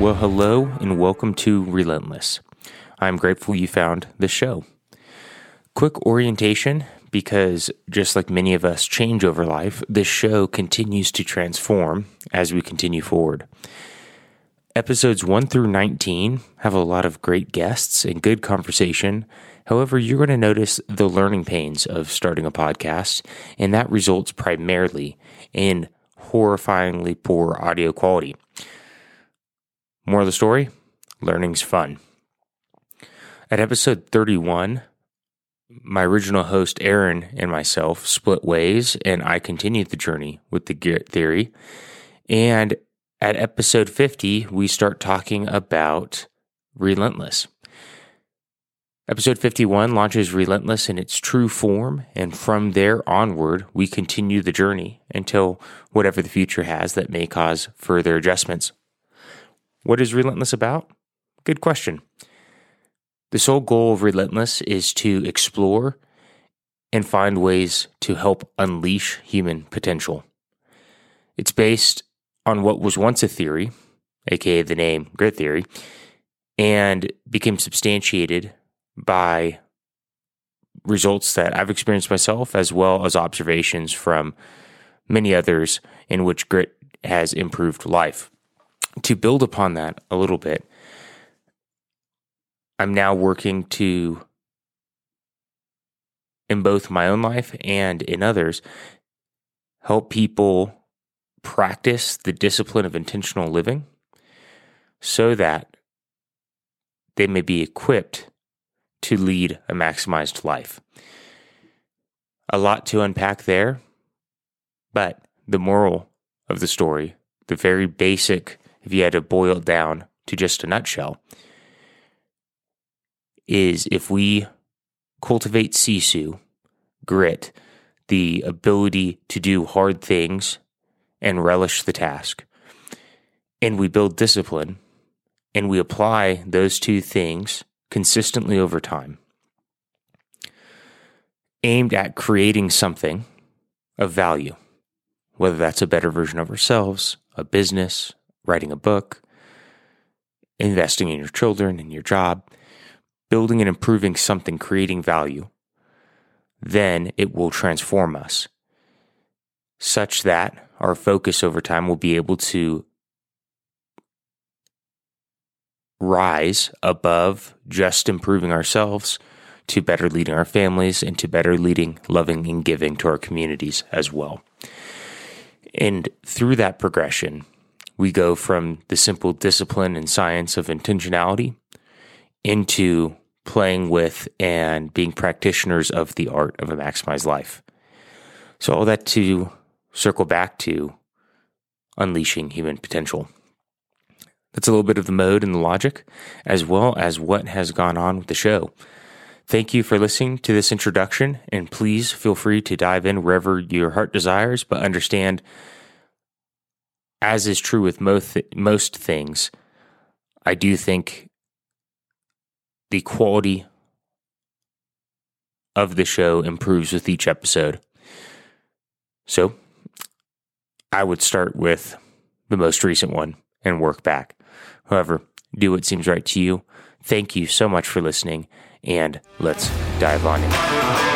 Well, hello and welcome to Relentless. I'm grateful you found the show. Quick orientation because just like many of us change over life, this show continues to transform as we continue forward. Episodes 1 through 19 have a lot of great guests and good conversation. However, you're going to notice the learning pains of starting a podcast, and that results primarily in horrifyingly poor audio quality. More of the story learning's fun. At episode 31, my original host, Aaron, and myself split ways, and I continued the journey with the Grit theory. And at episode 50, we start talking about Relentless. Episode 51 launches Relentless in its true form, and from there onward, we continue the journey until whatever the future has that may cause further adjustments. What is Relentless about? Good question. The sole goal of Relentless is to explore and find ways to help unleash human potential. It's based on what was once a theory, aka the name Grit Theory, and became substantiated by results that I've experienced myself, as well as observations from many others in which grit has improved life. To build upon that a little bit, I'm now working to, in both my own life and in others, help people practice the discipline of intentional living so that they may be equipped to lead a maximized life. A lot to unpack there, but the moral of the story, the very basic, if you had to boil it down to just a nutshell, is if we cultivate sisu, grit, the ability to do hard things and relish the task, and we build discipline, and we apply those two things consistently over time, aimed at creating something of value, whether that's a better version of ourselves, a business, writing a book, investing in your children and your job, building and improving something, creating value, then it will transform us such that our focus over time will be able to rise above just improving ourselves to better leading our families and to better leading, loving, and giving to our communities as well. And through that progression, we go from the simple discipline and science of intentionality into playing with and being practitioners of the art of a maximized life. So, all that to circle back to unleashing human potential. That's a little bit of the mode and the logic, as well as what has gone on with the show. Thank you for listening to this introduction, and please feel free to dive in wherever your heart desires, but understand, as is true with most, most things, I do think the quality of the show improves with each episode. So I would start with the most recent one and work back. However, do what seems right to you. Thank you so much for listening, and let's dive on in.